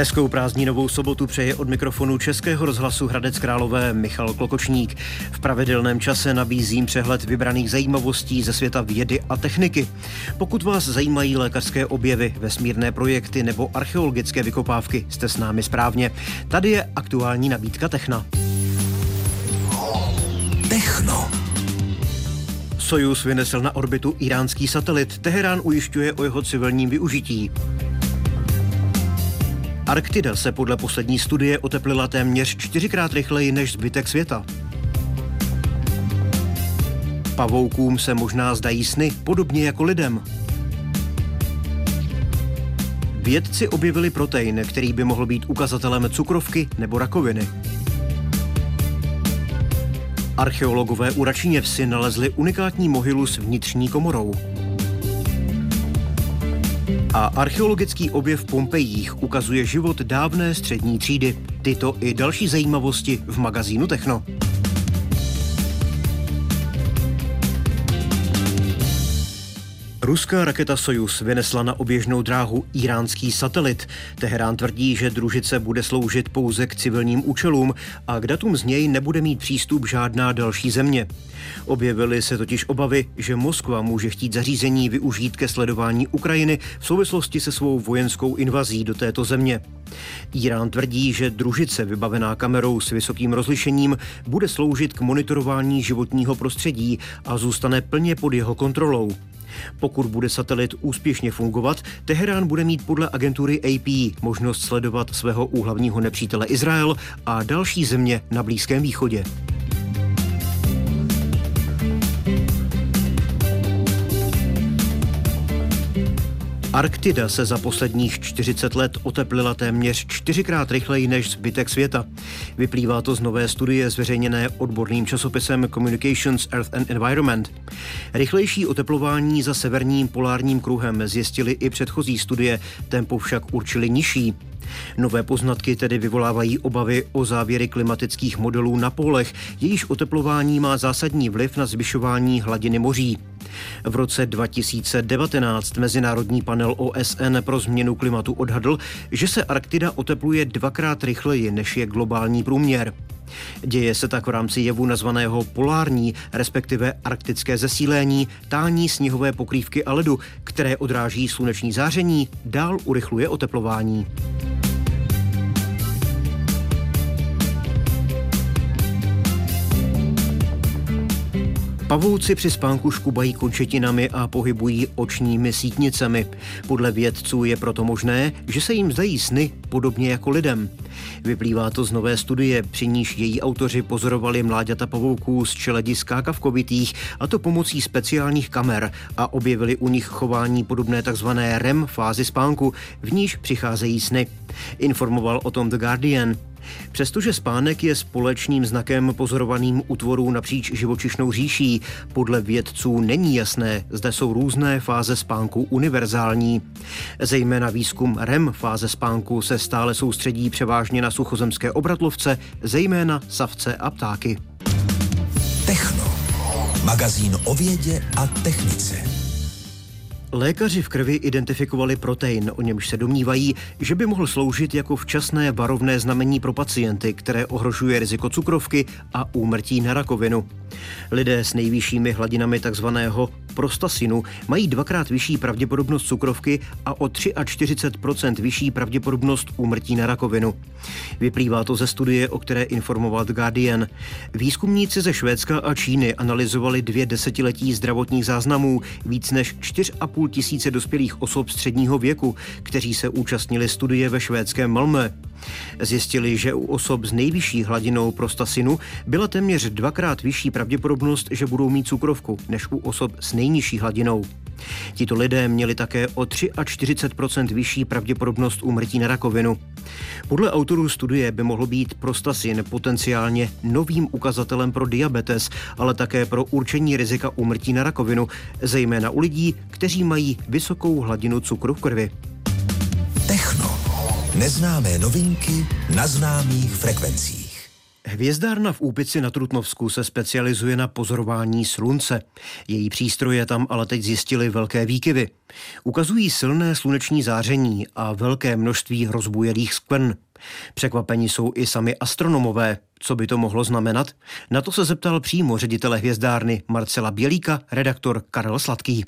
Hezkou prázdninovou sobotu přeje od mikrofonu Českého rozhlasu Hradec Králové Michal Klokočník. V pravidelném čase nabízím přehled vybraných zajímavostí ze světa vědy a techniky. Pokud vás zajímají lékařské objevy, vesmírné projekty nebo archeologické vykopávky, jste s námi správně. Tady je aktuální nabídka Techna. Techno. Sojus vynesl na orbitu iránský satelit. Teherán ujišťuje o jeho civilním využití. Arktida se podle poslední studie oteplila téměř čtyřikrát rychleji než zbytek světa. Pavoukům se možná zdají sny, podobně jako lidem. Vědci objevili protein, který by mohl být ukazatelem cukrovky nebo rakoviny. Archeologové u Račiněvsi nalezli unikátní mohylu s vnitřní komorou. A archeologický objev v Pompejích ukazuje život dávné střední třídy. Tyto i další zajímavosti v magazínu Techno. Ruská raketa Sojus vynesla na oběžnou dráhu iránský satelit. Teherán tvrdí, že družice bude sloužit pouze k civilním účelům a k datům z něj nebude mít přístup žádná další země. Objevily se totiž obavy, že Moskva může chtít zařízení využít ke sledování Ukrajiny v souvislosti se svou vojenskou invazí do této země. Irán tvrdí, že družice vybavená kamerou s vysokým rozlišením bude sloužit k monitorování životního prostředí a zůstane plně pod jeho kontrolou. Pokud bude satelit úspěšně fungovat, Teherán bude mít podle agentury AP možnost sledovat svého úhlavního nepřítele Izrael a další země na Blízkém východě. Arktida se za posledních 40 let oteplila téměř čtyřikrát rychleji než zbytek světa. Vyplývá to z nové studie zveřejněné odborným časopisem Communications Earth and Environment. Rychlejší oteplování za severním polárním kruhem zjistili i předchozí studie, tempo však určili nižší. Nové poznatky tedy vyvolávají obavy o závěry klimatických modelů na polech, jejíž oteplování má zásadní vliv na zvyšování hladiny moří. V roce 2019 Mezinárodní panel OSN pro změnu klimatu odhadl, že se Arktida otepluje dvakrát rychleji, než je globální průměr. Děje se tak v rámci jevu nazvaného polární, respektive arktické zesílení, tání sněhové pokrývky a ledu, které odráží sluneční záření, dál urychluje oteplování. Pavouci při spánku škubají končetinami a pohybují očními sítnicemi. Podle vědců je proto možné, že se jim zdají sny podobně jako lidem. Vyplývá to z nové studie, při níž její autoři pozorovali mláďata pavouků z čeledi skákavkovitých, a to pomocí speciálních kamer a objevili u nich chování podobné tzv. REM fázi spánku, v níž přicházejí sny. Informoval o tom The Guardian. Přestože spánek je společným znakem pozorovaným útvorů napříč živočišnou říší, podle vědců není jasné, zde jsou různé fáze spánku univerzální. Zejména výzkum REM fáze spánku se stále soustředí převážně na suchozemské obratlovce, zejména savce a ptáky. Techno. Magazín o vědě a technice. Lékaři v krvi identifikovali protein, o němž se domnívají, že by mohl sloužit jako včasné varovné znamení pro pacienty, které ohrožuje riziko cukrovky a úmrtí na rakovinu. Lidé s nejvyššími hladinami tzv. prostasinu mají dvakrát vyšší pravděpodobnost cukrovky a o 43% vyšší pravděpodobnost úmrtí na rakovinu. Vyplývá to ze studie, o které informoval The Guardian. Výzkumníci ze Švédska a Číny analyzovali dvě desetiletí zdravotních záznamů víc než 4,5 2,5 tisíce dospělých osob středního věku, kteří se účastnili studie ve švédském Malmö. Zjistili, že u osob s nejvyšší hladinou prostasinu byla téměř dvakrát vyšší pravděpodobnost, že budou mít cukrovku, než u osob s nejnižší hladinou. Tito lidé měli také o 43 vyšší pravděpodobnost úmrtí na rakovinu. Podle autorů studie by mohl být prostasin potenciálně novým ukazatelem pro diabetes, ale také pro určení rizika úmrtí na rakovinu, zejména u lidí, kteří mají vysokou hladinu cukru v krvi. Neznámé novinky na známých frekvencích. Hvězdárna v Úpici na Trutnovsku se specializuje na pozorování slunce. Její přístroje tam ale teď zjistili velké výkyvy. Ukazují silné sluneční záření a velké množství rozbujelých skvrn. Překvapení jsou i sami astronomové. Co by to mohlo znamenat? Na to se zeptal přímo ředitele hvězdárny Marcela Bělíka, redaktor Karel Sladký.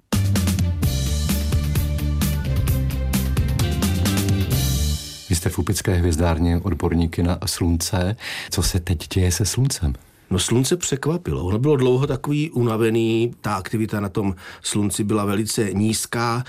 Jste v Upické hvězdárně odborníky na slunce. Co se teď děje se sluncem? No slunce překvapilo. Ono bylo dlouho takový unavený, ta aktivita na tom slunci byla velice nízká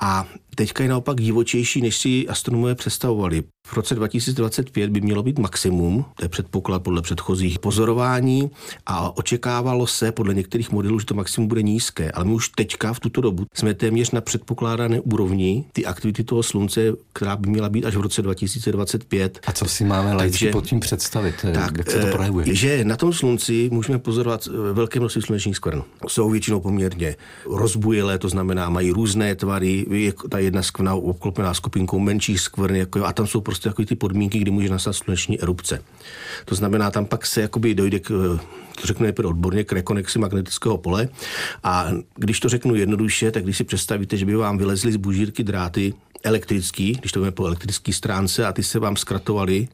a teďka je naopak divočejší, než si astronomové představovali. V roce 2025 by mělo být maximum, to je předpoklad podle předchozích pozorování a očekávalo se podle některých modelů, že to maximum bude nízké, ale my už teďka v tuto dobu jsme téměř na předpokládané úrovni ty aktivity toho slunce, která by měla být až v roce 2025. A co si máme laicky pod tím představit? Tak, jak se to projevuje? Že na tom slunci můžeme pozorovat eh, velké množství slunečních skvrn. Jsou většinou poměrně rozbujelé, to znamená, mají různé tvary, je ta jedna skvrna obklopená skupinkou menších skvrn, jako, a tam jsou prostě jako ty podmínky, kdy může nastat sluneční erupce. To znamená, tam pak se jakoby dojde k to řeknu nejprve odborně, k rekonexi magnetického pole. A když to řeknu jednoduše, tak když si představíte, že by vám vylezly z bužírky dráty elektrický, když to po elektrické stránce a ty se vám zkratovaly,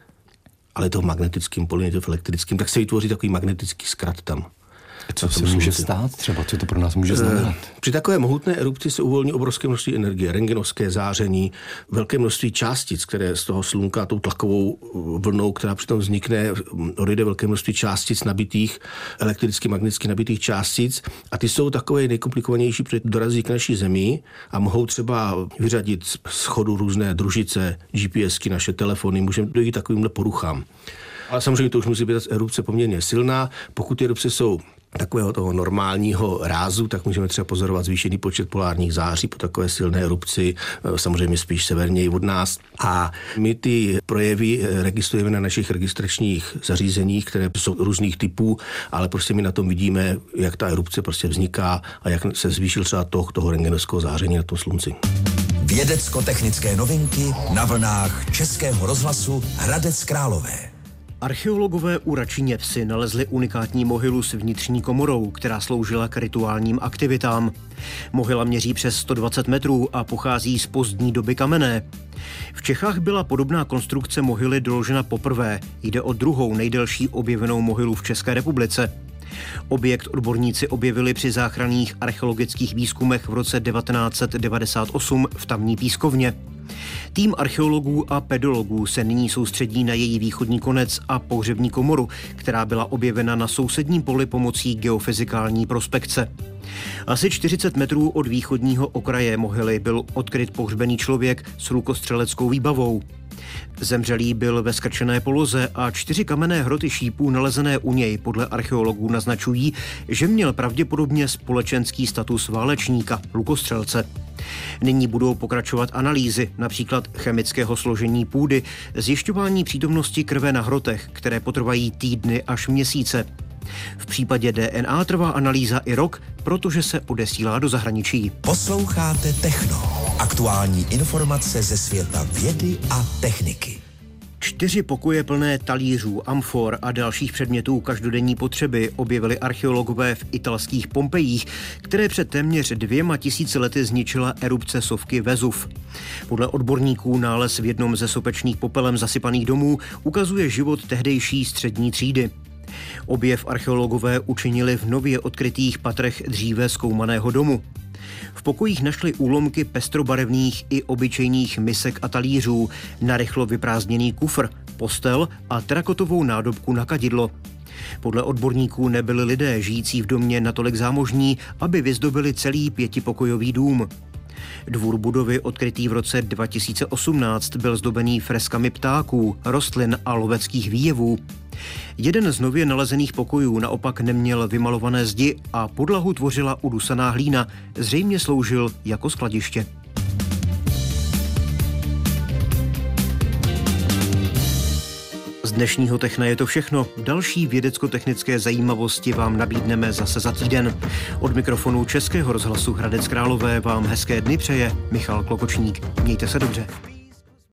ale to v magnetickém poli, to v elektrickém, tak se vytvoří takový magnetický zkrat tam. Co se může stát třeba? Co to pro nás může eh, znamenat? Při takové mohutné erupci se uvolní obrovské množství energie, rengenovské záření, velké množství částic, které z toho slunka tou tlakovou vlnou, která přitom vznikne, odejde velké množství částic nabitých, elektricky, magneticky nabitých částic a ty jsou takové nejkomplikovanější, protože dorazí k naší zemi a mohou třeba vyřadit z chodu různé družice, GPSky, naše telefony, můžeme dojít takovýmhle poruchám. Ale samozřejmě to už musí být erupce poměrně silná. Pokud ty erupce jsou takového toho normálního rázu, tak můžeme třeba pozorovat zvýšený počet polárních září po takové silné erupci, eh, samozřejmě spíš severněji od nás. A my ty projevy eh, registrujeme na našich registračních zařízeních, které jsou různých typů, ale prostě my na tom vidíme, jak ta erupce prostě vzniká a jak se zvýšil třeba tok toho rengenovského záření na tom slunci. Vědecko-technické novinky na vlnách Českého rozhlasu Hradec Králové. Archeologové u Račiněvsi nalezli unikátní mohylu s vnitřní komorou, která sloužila k rituálním aktivitám. Mohyla měří přes 120 metrů a pochází z pozdní doby kamenné. V Čechách byla podobná konstrukce mohyly doložena poprvé. Jde o druhou nejdelší objevenou mohylu v České republice. Objekt odborníci objevili při záchranných archeologických výzkumech v roce 1998 v tamní pískovně. Tým archeologů a pedologů se nyní soustředí na její východní konec a pohřební komoru, která byla objevena na sousedním poli pomocí geofyzikální prospekce. Asi 40 metrů od východního okraje mohyly byl odkryt pohřbený člověk s lukostřeleckou výbavou. Zemřelý byl ve skrčené poloze a čtyři kamenné hroty šípů nalezené u něj podle archeologů naznačují, že měl pravděpodobně společenský status válečníka, lukostřelce. Nyní budou pokračovat analýzy, například chemického složení půdy, zjišťování přítomnosti krve na hrotech, které potrvají týdny až měsíce. V případě DNA trvá analýza i rok, protože se odesílá do zahraničí. Posloucháte Techno. Aktuální informace ze světa vědy a techniky. Čtyři pokoje plné talířů, amfor a dalších předmětů každodenní potřeby objevili archeologové v italských Pompejích, které před téměř dvěma tisíci lety zničila erupce sovky Vezuv. Podle odborníků nález v jednom ze sopečných popelem zasypaných domů ukazuje život tehdejší střední třídy. Objev archeologové učinili v nově odkrytých patrech dříve zkoumaného domu. V pokojích našli úlomky pestrobarevných i obyčejných misek a talířů, narychlo vyprázdněný kufr, postel a terakotovou nádobku na kadidlo. Podle odborníků nebyli lidé žijící v domě natolik zámožní, aby vyzdobili celý pětipokojový dům. Dvůr budovy, odkrytý v roce 2018, byl zdobený freskami ptáků, rostlin a loveckých výjevů. Jeden z nově nalezených pokojů naopak neměl vymalované zdi a podlahu tvořila udusaná hlína, zřejmě sloužil jako skladiště. Z dnešního Techna je to všechno. Další vědecko-technické zajímavosti vám nabídneme zase za týden. Od mikrofonu Českého rozhlasu Hradec Králové vám hezké dny přeje Michal Klokočník. Mějte se dobře.